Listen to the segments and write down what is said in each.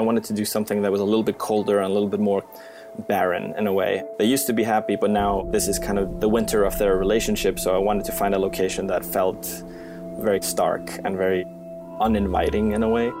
I wanted to do something that was a little bit colder and a little bit more barren in a way. They used to be happy, but now this is kind of the winter of their relationship, so I wanted to find a location that felt very stark and very uninviting in a way.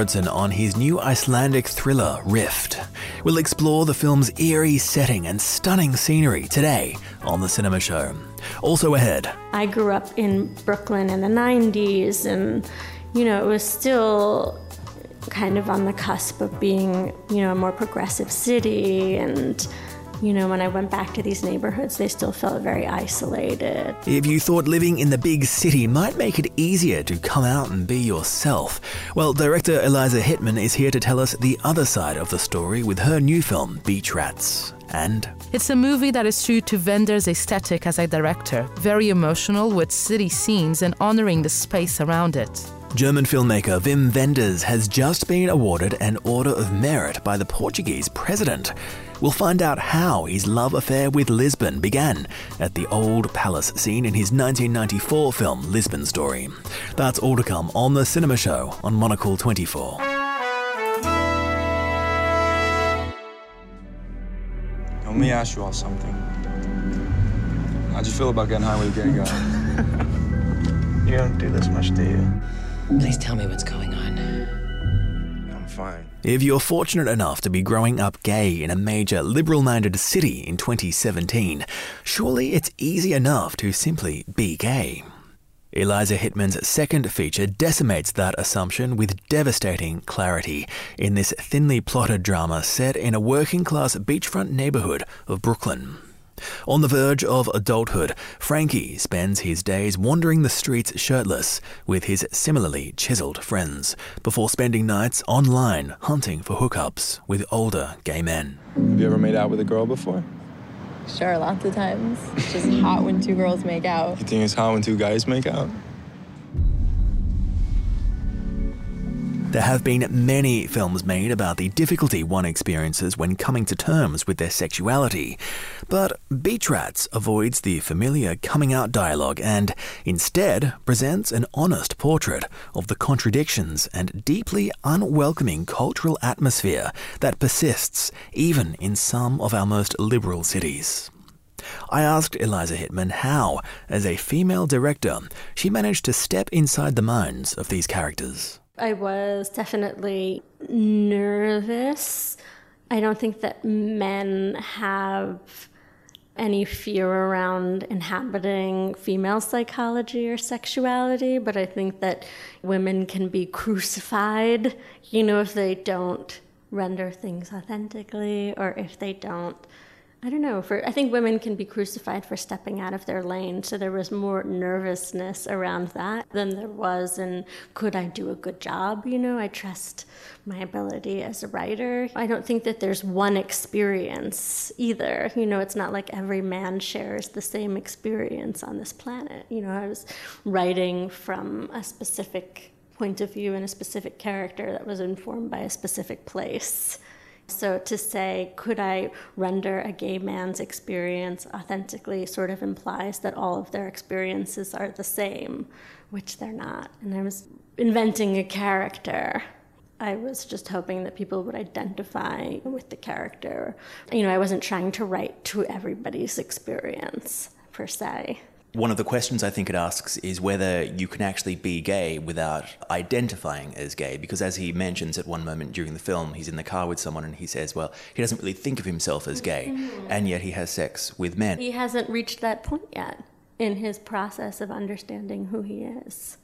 On his new Icelandic thriller, Rift. We'll explore the film's eerie setting and stunning scenery today on The Cinema Show. Also ahead. I grew up in Brooklyn in the 90s, and, you know, it was still kind of on the cusp of being, you know, a more progressive city and you know, when I went back to these neighborhoods, they still felt very isolated. If you thought living in the big city might make it easier to come out and be yourself, well, director Eliza Hittman is here to tell us the other side of the story with her new film, Beach Rats. And it's a movie that is true to Wenders' aesthetic as a director, very emotional with city scenes and honoring the space around it. German filmmaker Wim Wenders has just been awarded an Order of Merit by the Portuguese president. We'll find out how his love affair with Lisbon began at the old palace scene in his 1994 film Lisbon Story. That's all to come on the Cinema Show on Monocle 24. Let me ask you all something. How'd you feel about getting high with a gay guy? you don't do this much, do you? Please tell me what's going on. I'm fine. If you're fortunate enough to be growing up gay in a major liberal minded city in 2017, surely it's easy enough to simply be gay. Eliza Hittman's second feature decimates that assumption with devastating clarity in this thinly plotted drama set in a working class beachfront neighborhood of Brooklyn. On the verge of adulthood, Frankie spends his days wandering the streets shirtless with his similarly chiseled friends, before spending nights online hunting for hookups with older gay men. Have you ever made out with a girl before? Sure, lots of times. It's just hot when two girls make out. You think it's hot when two guys make out? There have been many films made about the difficulty one experiences when coming to terms with their sexuality. But Beach Rats avoids the familiar coming out dialogue and instead presents an honest portrait of the contradictions and deeply unwelcoming cultural atmosphere that persists even in some of our most liberal cities. I asked Eliza Hittman how, as a female director, she managed to step inside the minds of these characters. I was definitely nervous. I don't think that men have any fear around inhabiting female psychology or sexuality, but I think that women can be crucified, you know, if they don't render things authentically or if they don't I don't know. For I think women can be crucified for stepping out of their lane. So there was more nervousness around that than there was in could I do a good job? You know, I trust my ability as a writer. I don't think that there's one experience either. You know, it's not like every man shares the same experience on this planet. You know, I was writing from a specific point of view and a specific character that was informed by a specific place. So to say, could I render a gay man's experience authentically sort of implies that all of their experiences are the same, which they're not. And I was inventing a character. I was just hoping that people would identify with the character. You know, I wasn't trying to write to everybody's experience per se. One of the questions I think it asks is whether you can actually be gay without identifying as gay. Because as he mentions at one moment during the film, he's in the car with someone and he says, well, he doesn't really think of himself as gay, mm-hmm. and yet he has sex with men. He hasn't reached that point yet in his process of understanding who he is.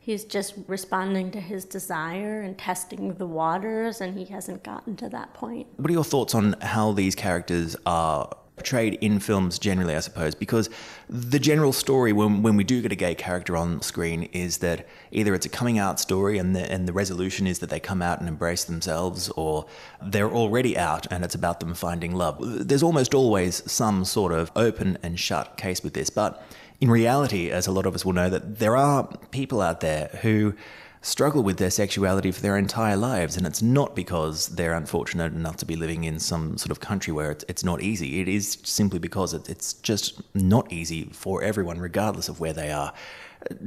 He's just responding to his desire and testing the waters, and he hasn't gotten to that point. What are your thoughts on how these characters are portrayed in films generally, I suppose, because the general story when, when we do get a gay character on screen is that either it's a coming out story and the, and the resolution is that they come out and embrace themselves, or they're already out and it's about them finding love. There's almost always some sort of open and shut case with this, but in reality, as a lot of us will know, that there are people out there who struggle with their sexuality for their entire lives. And it's not because they're unfortunate enough to be living in some sort of country where it's, it's not easy. It is simply because it, it's just not easy for everyone, regardless of where they are.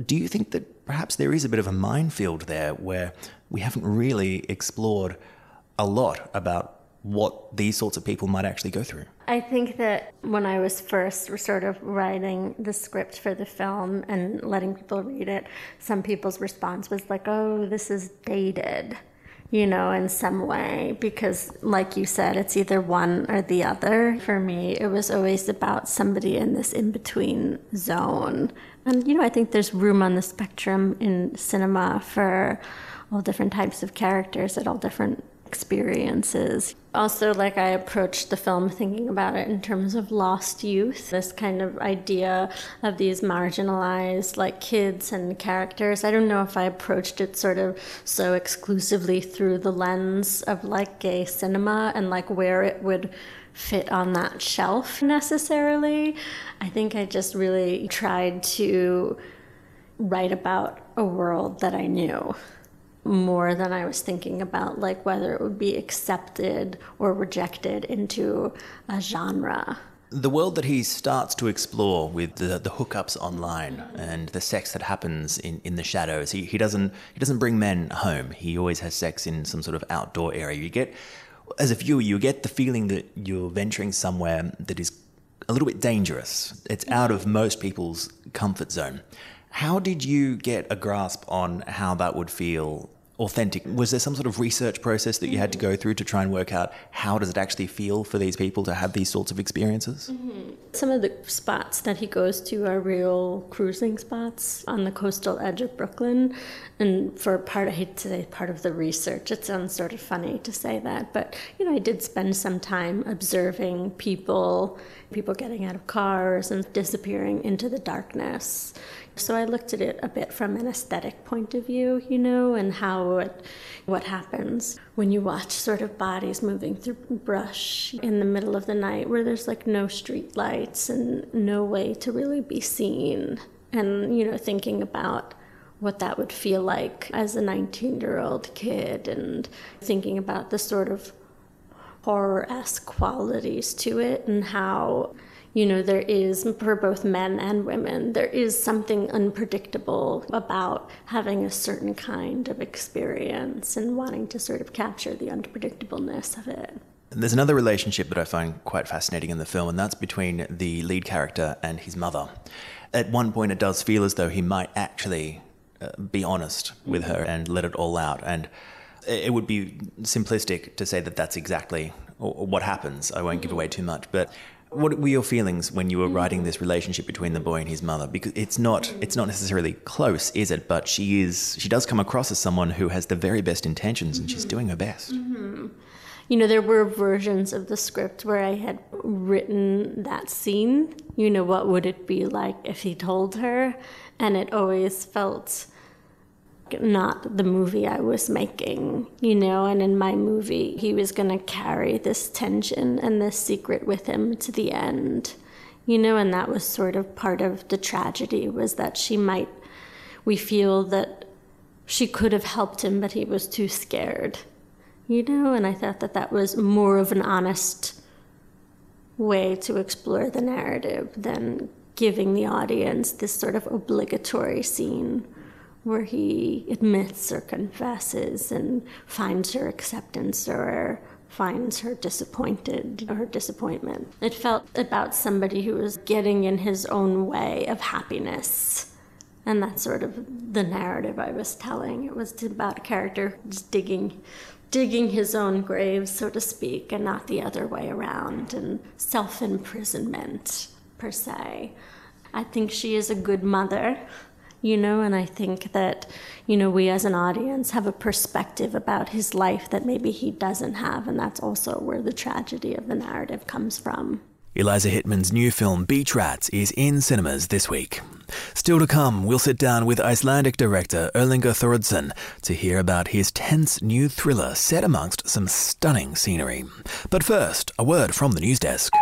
Do you think that perhaps there is a bit of a minefield there where we haven't really explored a lot about what these sorts of people might actually go through? I think that when I was first sort of writing the script for the film and letting people read it, some people's response was like, oh, this is dated, you know, in some way. Because, like you said, it's either one or the other. For me, it was always about somebody in this in between zone. And, you know, I think there's room on the spectrum in cinema for all different types of characters at all different experiences. Also, like I approached the film thinking about it in terms of lost youth, this kind of idea of these marginalized like kids and characters. I don't know if I approached it sort of so exclusively through the lens of like gay cinema and like where it would fit on that shelf necessarily. I think I just really tried to write about a world that I knew more than I was thinking about like whether it would be accepted or rejected into a genre. The world that he starts to explore with the, the hookups online and the sex that happens in, in the shadows, he, he doesn't he doesn't bring men home. He always has sex in some sort of outdoor area. You get as a viewer, you get the feeling that you're venturing somewhere that is a little bit dangerous. It's out of most people's comfort zone. How did you get a grasp on how that would feel authentic? Was there some sort of research process that you had to go through to try and work out how does it actually feel for these people to have these sorts of experiences? Mm-hmm. Some of the spots that he goes to are real cruising spots on the coastal edge of Brooklyn. And for part, I hate to say part of the research, it sounds sort of funny to say that, but you know, I did spend some time observing people, people getting out of cars and disappearing into the darkness. So I looked at it a bit from an aesthetic point of view, you know, and how it, what happens when you watch sort of bodies moving through brush in the middle of the night where there's like no street lights and no way to really be seen. And, you know, thinking about what that would feel like as a 19 year old kid and thinking about the sort of horror esque qualities to it and how you know, there is, for both men and women, there is something unpredictable about having a certain kind of experience and wanting to sort of capture the unpredictableness of it. There's another relationship that I find quite fascinating in the film, and that's between the lead character and his mother. At one point, it does feel as though he might actually uh, be honest with her and let it all out. And it would be simplistic to say that that's exactly what happens. I won't give away too much, but what were your feelings when you were writing this relationship between the boy and his mother? Because it's not it's not necessarily close, is it? But she is she does come across as someone who has the very best intentions, and she's doing her best. Mm-hmm. You know, there were versions of the script where I had written that scene. You know, what would it be like if he told her? And it always felt not the movie I was making, you know, and in my movie, he was going to carry this tension and this secret with him to the end, you know, and that was sort of part of the tragedy was that she might, we feel that she could have helped him, but he was too scared, you know, and I thought that that was more of an honest way to explore the narrative than giving the audience this sort of obligatory scene where he admits or confesses and finds her acceptance or finds her disappointed or disappointment. It felt about somebody who was getting in his own way of happiness. And that's sort of the narrative I was telling. It was about a character digging digging his own grave, so to speak, and not the other way around, and self imprisonment per se. I think she is a good mother you know, and I think that, you know, we as an audience have a perspective about his life that maybe he doesn't have, and that's also where the tragedy of the narrative comes from. Eliza Hittman's new film Beach Rats is in cinemas this week. Still to come, we'll sit down with Icelandic director Erlingur Thoroddsen to hear about his tense new thriller set amongst some stunning scenery. But first, a word from the news desk.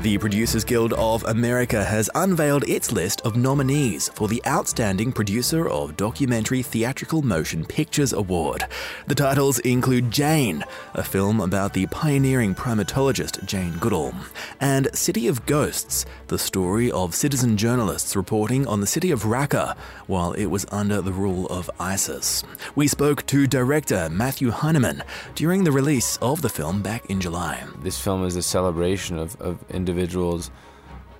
The Producers Guild of America has unveiled its list of nominees for the Outstanding Producer of Documentary Theatrical Motion Pictures Award. The titles include Jane, a film about the pioneering primatologist Jane Goodall, and City of Ghosts, the story of citizen journalists reporting on the city of Raqqa while it was under the rule of ISIS. We spoke to director Matthew Heineman during the release of the film back in July. This film is a celebration of, of individuals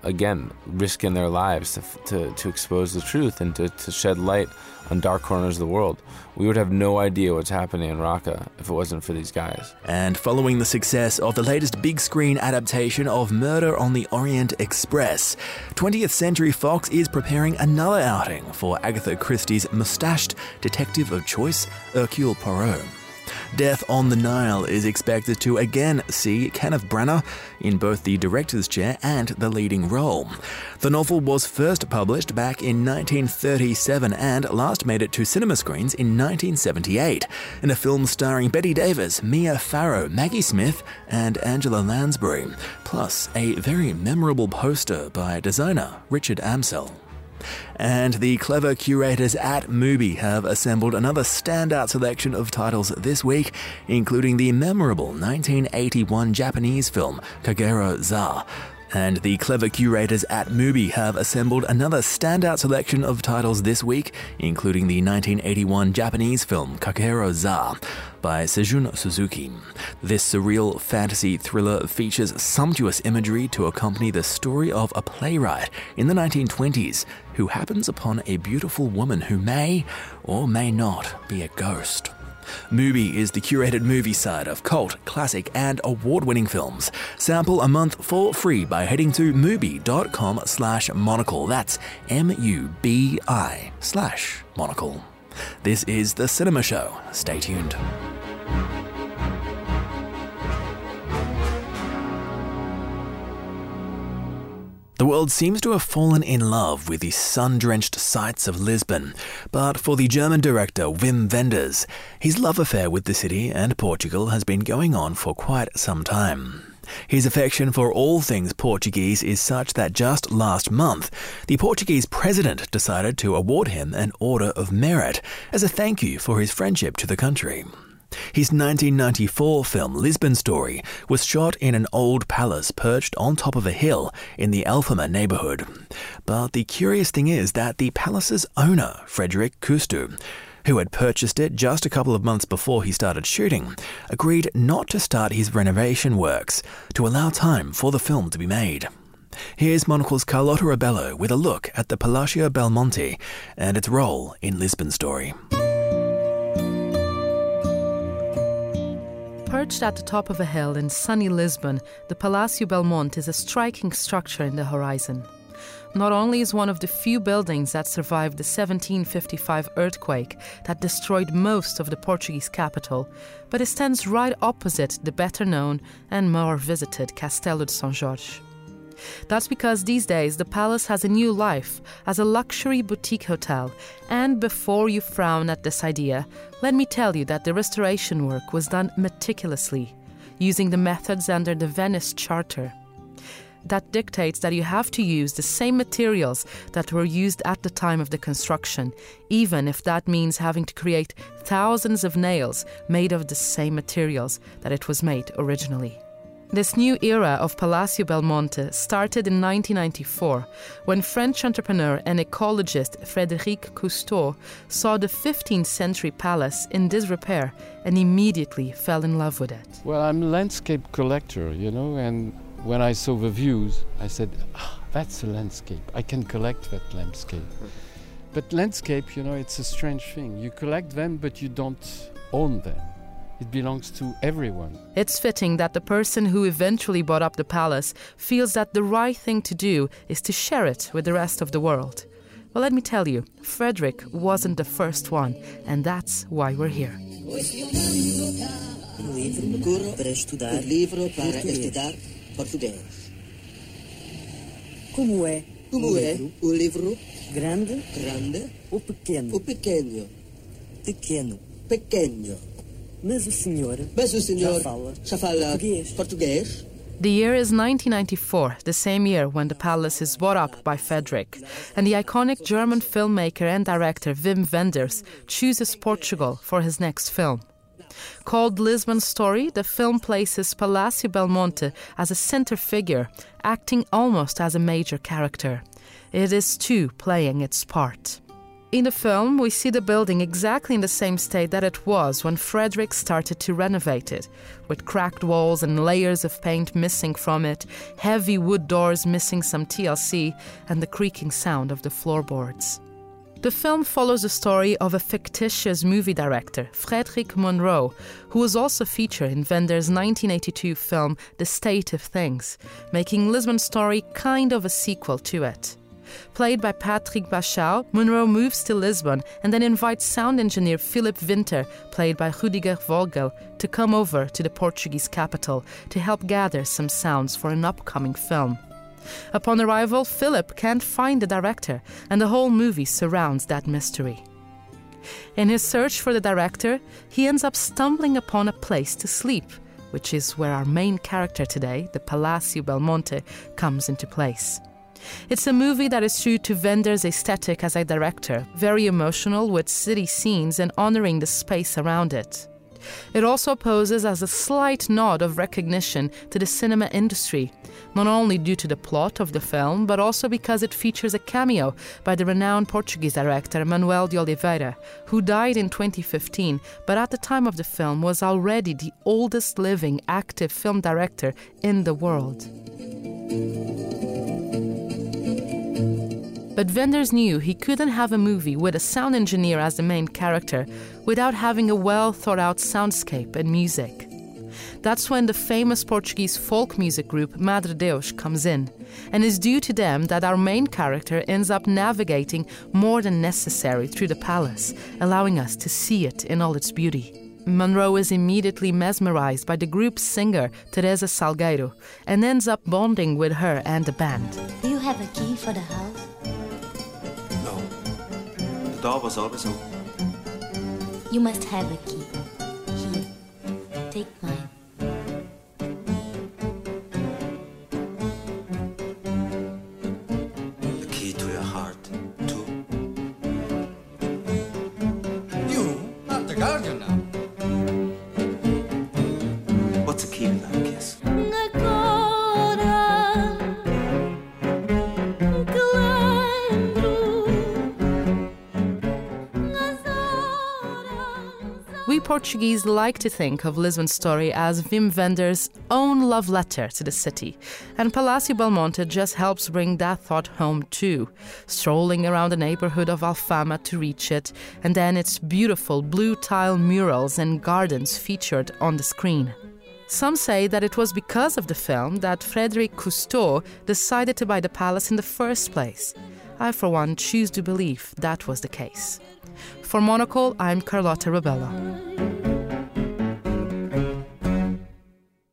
again risking their lives to, to, to expose the truth and to, to shed light on dark corners of the world. We would have no idea what's happening in Raqqa if it wasn't for these guys. And following the success of the latest big screen adaptation of Murder on the Orient Express, 20th Century Fox is preparing another outing for Agatha Christie's mustached detective of choice, Hercule Poirot. Death on the Nile is expected to again see Kenneth Branagh in both the director's chair and the leading role. The novel was first published back in 1937 and last made it to cinema screens in 1978 in a film starring Bette Davis, Mia Farrow, Maggie Smith, and Angela Lansbury, plus a very memorable poster by designer Richard Amsel. And the clever curators at Mubi have assembled another standout selection of titles this week, including the memorable 1981 Japanese film Kagero Za. And the clever curators at Mubi have assembled another standout selection of titles this week, including the 1981 Japanese film Kagero Za by Seijun Suzuki. This surreal fantasy thriller features sumptuous imagery to accompany the story of a playwright in the 1920s who happens upon a beautiful woman who may or may not be a ghost. Mubi is the curated movie site of cult, classic, and award-winning films. Sample a month for free by heading to mubi.com slash monocle. That's M-U-B-I slash monocle. This is The Cinema Show. Stay tuned. The world seems to have fallen in love with the sun drenched sights of Lisbon, but for the German director Wim Wenders, his love affair with the city and Portugal has been going on for quite some time. His affection for all things Portuguese is such that just last month, the Portuguese president decided to award him an Order of Merit as a thank you for his friendship to the country. His 1994 film Lisbon Story was shot in an old palace perched on top of a hill in the Alfama neighborhood. But the curious thing is that the palace's owner, Frederick Kustu, who had purchased it just a couple of months before he started shooting, agreed not to start his renovation works to allow time for the film to be made. Here's Monocle's Carlota Rebelo with a look at the Palacio Belmonte and its role in Lisbon Story. Perched at the top of a hill in sunny Lisbon, the Palacio Belmonte is a striking structure in the horizon. Not only is one of the few buildings that survived the 1755 earthquake that destroyed most of the Portuguese capital, but it stands right opposite the better known and more visited Castelo de São Jorge. That's because these days the palace has a new life as a luxury boutique hotel. And before you frown at this idea, let me tell you that the restoration work was done meticulously, using the methods under the Venice Charter. That dictates that you have to use the same materials that were used at the time of the construction, even if that means having to create thousands of nails made of the same materials that it was made originally. This new era of Palacio Belmonte started in 1994 when French entrepreneur and ecologist Frédéric Cousteau saw the 15th century palace in disrepair and immediately fell in love with it. Well, I'm a landscape collector, you know, and when I saw the views, I said, ah, that's a landscape. I can collect that landscape. But landscape, you know, it's a strange thing. You collect them, but you don't own them. It belongs to everyone. It's fitting that the person who eventually bought up the palace feels that the right thing to do is to share it with the rest of the world. Well, let me tell you, Frederick wasn't the first one, and that's why we're here. livro para estudar, livro para estudar português. Como é? Como é o livro? Grande, grande, ou pequeno? O pequeno. Pequeno. Pequeno. Mas o senhor, Mas o senhor já fala, já fala português. português? The year is 1994, the same year when the palace is bought up by Frederick, and the iconic German filmmaker and director Wim Wenders chooses Portugal for his next film. Called Lisbon Story, the film places Palacio Belmonte as a center figure, acting almost as a major character. It is too playing its part. In the film, we see the building exactly in the same state that it was when Frederick started to renovate it, with cracked walls and layers of paint missing from it, heavy wood doors missing some TLC, and the creaking sound of the floorboards. The film follows the story of a fictitious movie director, Frederick Monroe, who was also featured in Wenders' 1982 film The State of Things, making Lisbon's Story kind of a sequel to it. Played by Patrick Bauchau, Monroe moves to Lisbon and then invites sound engineer Philip Winter, played by Rudiger Vogler, to come over to the Portuguese capital to help gather some sounds for an upcoming film. Upon arrival, Philip can't find the director, and the whole movie surrounds that mystery. In his search for the director, he ends up stumbling upon a place to sleep, which is where our main character today, the Palacio Belmonte, comes into place. It's a movie that is true to Wenders' aesthetic as a director, very emotional with city scenes and honoring the space around it. It also poses as a slight nod of recognition to the cinema industry, not only due to the plot of the film, but also because it features a cameo by the renowned Portuguese director Manoel de Oliveira, who died in 2015, but at the time of the film was already the oldest living active film director in the world. But Wenders knew he couldn't have a movie with a sound engineer as the main character without having a well thought out soundscape and music. That's when the famous Portuguese folk music group Madredeus comes in, and it's due to them that our main character ends up navigating more than necessary through the palace, allowing us to see it in all its beauty. Monroe is immediately mesmerized by the group's singer, Teresa Salgueiro, and ends up bonding with her and the band. Do you have a key for the house? The door was always open. You must have a key. Here, take mine. Portuguese like to think of Lisbon's Story as Wim Wenders' own love letter to the city, and Palacio Belmonte just helps bring that thought home too, strolling around the neighborhood of Alfama to reach it, and then its beautiful blue tile murals and gardens featured on the screen. Some say that it was because of the film that Frederic Cousteau decided to buy the palace in the first place. I, for one, choose to believe that was the case. For Monocle, I'm Carlota Rebelo.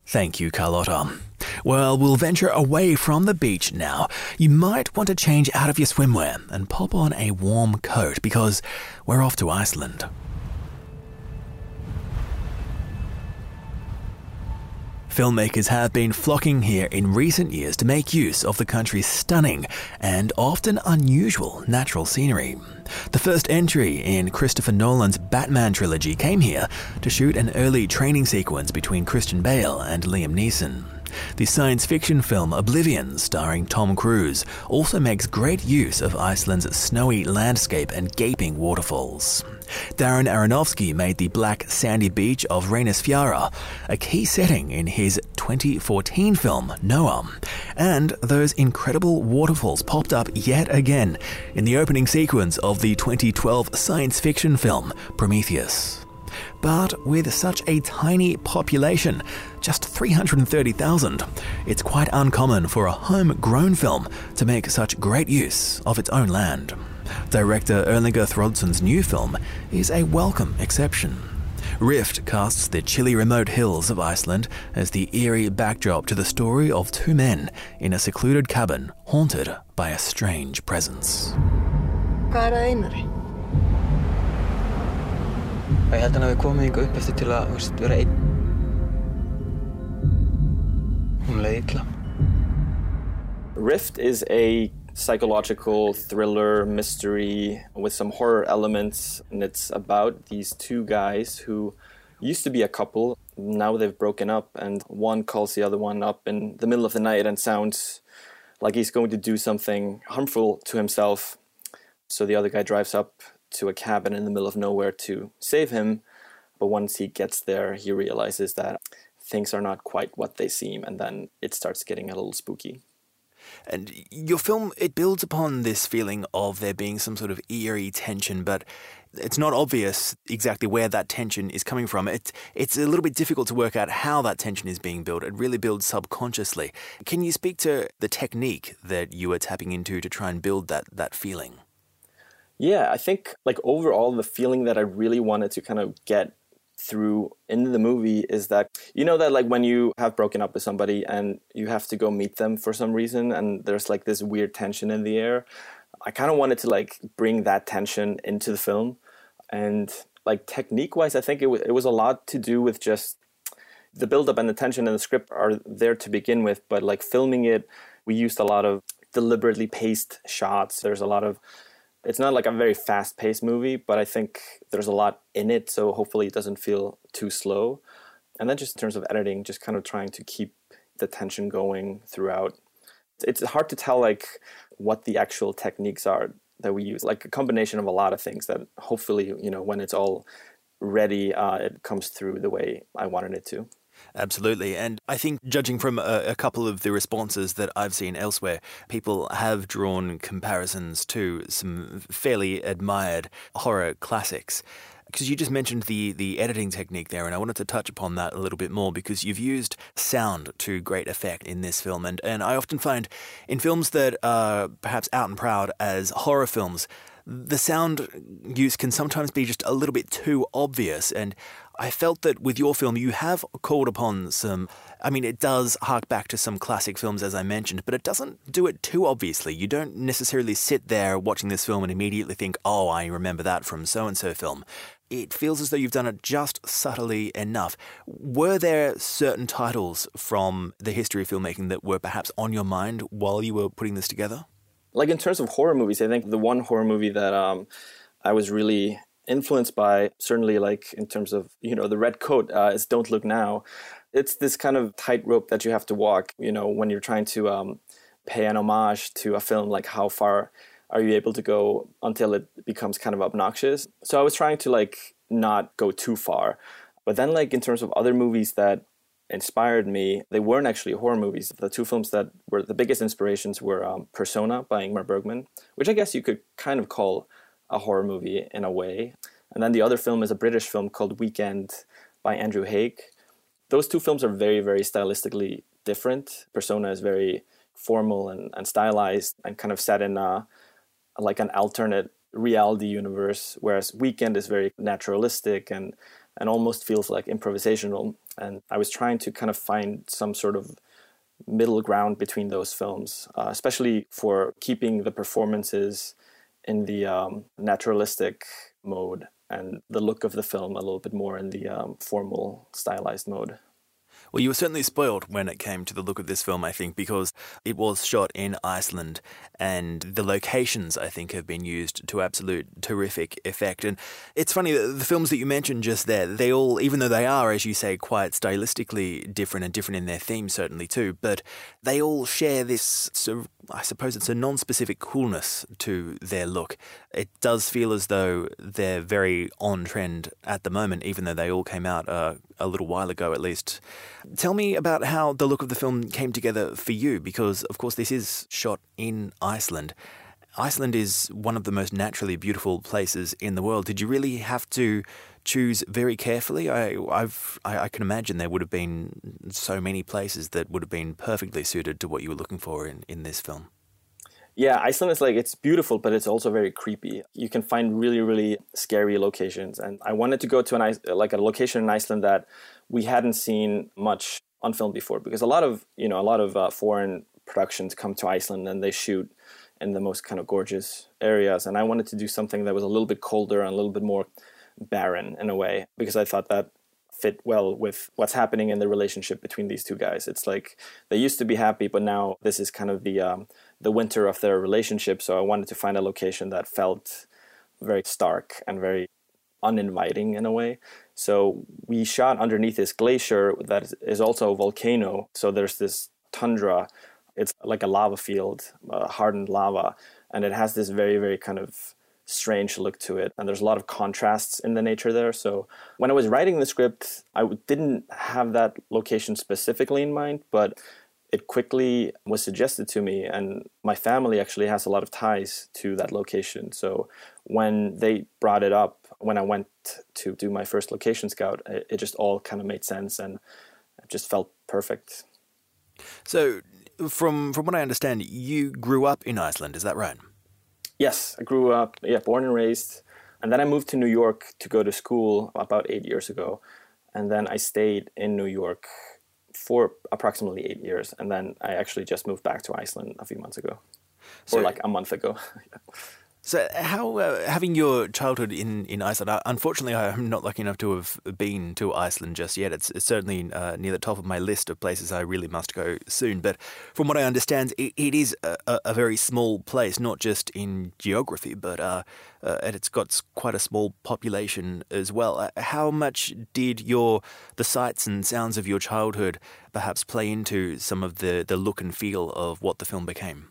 Thank you, Carlota. Well, we'll venture away from the beach now. You might want to change out of your swimwear and pop on a warm coat because we're off to Iceland. Filmmakers have been flocking here in recent years to make use of the country's stunning and often unusual natural scenery. The first entry in Christopher Nolan's Batman trilogy came here to shoot an early training sequence between Christian Bale and Liam Neeson. The science fiction film Oblivion, starring Tom Cruise, also makes great use of Iceland's snowy landscape and gaping waterfalls. Darren Aronofsky made the black sandy beach of Reynisfjara a key setting in his 2014 film Noah, and those incredible waterfalls popped up yet again in the opening sequence of the 2012 science fiction film Prometheus. But with such a tiny population, just 330,000, it's quite uncommon for a homegrown film to make such great use of its own land. Director Erlingur Thoroddsen's new film is a welcome exception. Rift casts the chilly remote hills of Iceland as the eerie backdrop to the story of two men in a secluded cabin haunted by a strange presence. Ég held yngur upp eftir til að þú veist, vera einn. Hún leið illa. Rift is a psychological thriller mystery with some horror elements, and it's about these two guys who used to be a couple. Now they've broken up, and one calls the other one up in the middle of the night and sounds like he's going to do something harmful to himself. So the other guy drives up to a cabin in the middle of nowhere to save him. But once he gets there, he realizes that things are not quite what they seem, and then it starts getting a little spooky. And your film, it builds upon this feeling of there being some sort of eerie tension, but it's not obvious exactly where that tension is coming from. It's it's a little bit difficult to work out how that tension is being built. It really builds subconsciously. Can you speak to the technique that you are tapping into to try and build that that feeling? Yeah, I think like overall the feeling that I really wanted to kind of get through in the movie is that you know that like when you have broken up with somebody and you have to go meet them for some reason and there's like this weird tension in the air i kind of wanted to like bring that tension into the film. And like technique wise i think it, it was a lot to do with just the build up and the tension in the script are there to begin with but like filming it we used a lot of deliberately paced shots. There's a lot of it's not like a very fast paced movie, but I think there's a lot in it, so hopefully it doesn't feel too slow. And then just in terms of editing, just kind of trying to keep the tension going throughout. It's hard to tell like what the actual techniques are that we use, like a combination of a lot of things that hopefully, you know, when it's all ready, uh, it comes through the way I wanted it to. Absolutely. And I think, judging from a, a, couple of the responses that I've seen elsewhere, people have drawn comparisons to some fairly admired horror classics. Because you just mentioned the, the editing technique there, and I wanted to touch upon that a little bit more because you've used sound to great effect in this film. And, and I often find in films that are perhaps out and proud as horror films, the sound use can sometimes be just a little bit too obvious. And I felt that with your film, you have called upon some. I mean, it does hark back to some classic films, as I mentioned, but it doesn't do it too obviously. You don't necessarily sit there watching this film and immediately think, oh, I remember that from so and so film. It feels as though you've done it just subtly enough. Were there certain titles from the history of filmmaking that were perhaps on your mind while you were putting this together? Like in terms of horror movies, I think the one horror movie that um, I was really influenced by certainly like in terms of you know the red coat uh, is don't look now it's this kind of tightrope that you have to walk you know when you're trying to um, pay an homage to a film like how far are you able to go until it becomes kind of obnoxious? So i was trying to like not go too far. But then like in terms of other movies that inspired me they weren't actually horror movies. The two films that were the biggest inspirations were um, persona by ingmar bergman which i guess you could kind of call a horror movie in a way. And then the other film is a British film called Weekend by Andrew Haigh. Those two films are very, very stylistically different. Persona is very formal and, and stylized and kind of set in a, like an alternate reality universe, whereas Weekend is very naturalistic and and almost feels like improvisational. And I was trying to kind of find some sort of middle ground between those films, uh, especially for keeping the performances in the um, naturalistic mode and the look of the film a little bit more in the um, formal stylized mode. Well, you were certainly spoiled when it came to the look of this film, I think, because it was shot in Iceland and the locations, I think, have been used to absolute terrific effect. And it's funny, the films that you mentioned just there, they all, even though they are, as you say, quite stylistically different and different in their theme, certainly too, but they all share this I suppose it's a non specific coolness to their look. It does feel as though they're very on trend at the moment, even though they all came out uh, a little while ago at least. Tell me about how the look of the film came together for you, because of course this is shot in Iceland. Iceland is one of the most naturally beautiful places in the world. Did you really have to choose very carefully? I, I've, I, I can imagine there would have been so many places that would have been perfectly suited to what you were looking for in, in this film. Yeah, Iceland is like it's beautiful, but it's also very creepy. You can find really, really scary locations, and I wanted to go to an like a location in Iceland that we hadn't seen much on film before, because a lot of you know a lot of uh, foreign productions come to Iceland and they shoot in the most kind of gorgeous areas, and I wanted to do something that was a little bit colder and a little bit more barren in a way, because I thought that fit well with what's happening in the relationship between these two guys. It's like they used to be happy, but now this is kind of the um, the winter of their relationship. So I wanted to find a location that felt very stark and very uninviting in a way. So we shot underneath this glacier that is also a volcano. So there's this tundra. It's like a lava field, uh, hardened lava, and it has this very, very kind of strange look to it. And there's a lot of contrasts in the nature there. So when I was writing the script, I didn't have that location specifically in mind, but it quickly was suggested to me and my family actually has a lot of ties to that location. So when they brought it up when i went to do my first location scout it, just all kind of made sense and it just felt perfect. So from from what i understand you grew up in iceland is that right? Yes i grew up yeah born and raised and then i moved to new york to go to school about eight years ago and then i stayed in new york for approximately eight years, and then I actually just moved back to Iceland a few months ago, so, or like a month ago. So, how uh, having your childhood in, in Iceland? Unfortunately, I'm not lucky enough to have been to Iceland just yet. It's, it's certainly uh, near the top of my list of places I really must go soon. But from what I understand, it, it is a, a, very small place, not just in geography, but uh, uh, and it's got quite a small population as well. Uh, how much did your the sights and sounds of your childhood perhaps play into some of the, the look and feel of what the film became?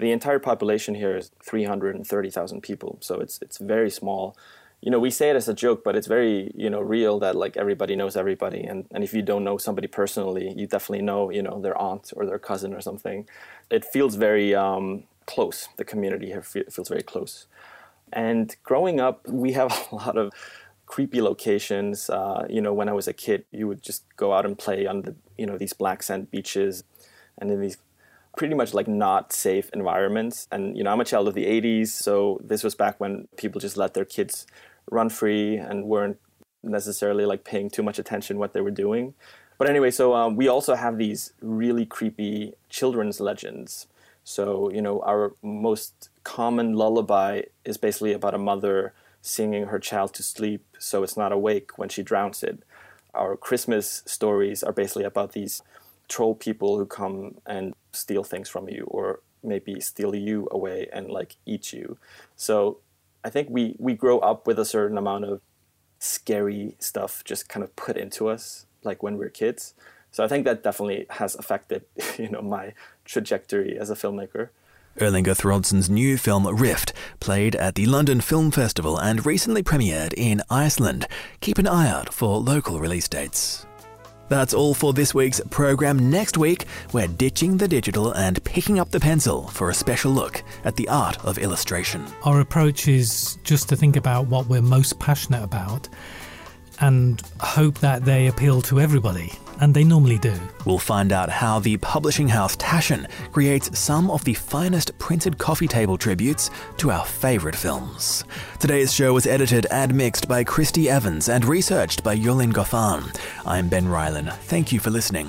The entire population here is 330,000 people, so it's it's very small. You know, we say it as a joke, but it's very you know real that like everybody knows everybody, and and if you don't know somebody personally, you definitely know you know their aunt or their cousin or something. It feels very um, close. The community here feels very close. And growing up, we have a lot of creepy locations. Uh, you know, when I was a kid, you would just go out and play on the you know these black sand beaches, and in these pretty much like not safe environments. And, you know, I'm a child of the 80s, so this was back when people just let their kids run free and weren't necessarily like paying too much attention what they were doing. But anyway, so um, we also have these really creepy children's legends. So, you know, our most common lullaby is basically about a mother singing her child to sleep so it's not awake when she drowns it. Our Christmas stories are basically about these troll people who come and steal things from you or maybe steal you away and like eat you. So I think we we grow up with a certain amount of scary stuff just kind of put into us like when we're kids. So I think that definitely has affected, you know, my trajectory as a filmmaker. Erlingur Thoroddsen's new film Rift played at the London Film Festival and recently premiered in Iceland. Keep an eye out for local release dates. That's all for this week's program. Next week, we're ditching the digital and picking up the pencil for a special look at the art of illustration. Our approach is just to think about what we're most passionate about and hope that they appeal to everybody and they normally do. We'll find out how the publishing house Taschen creates some of the finest printed coffee table tributes to our favourite films. Today's show was edited and mixed by Christy Evans and researched by Yolin Goffan. I'm Ben Rylan. Thank you for listening.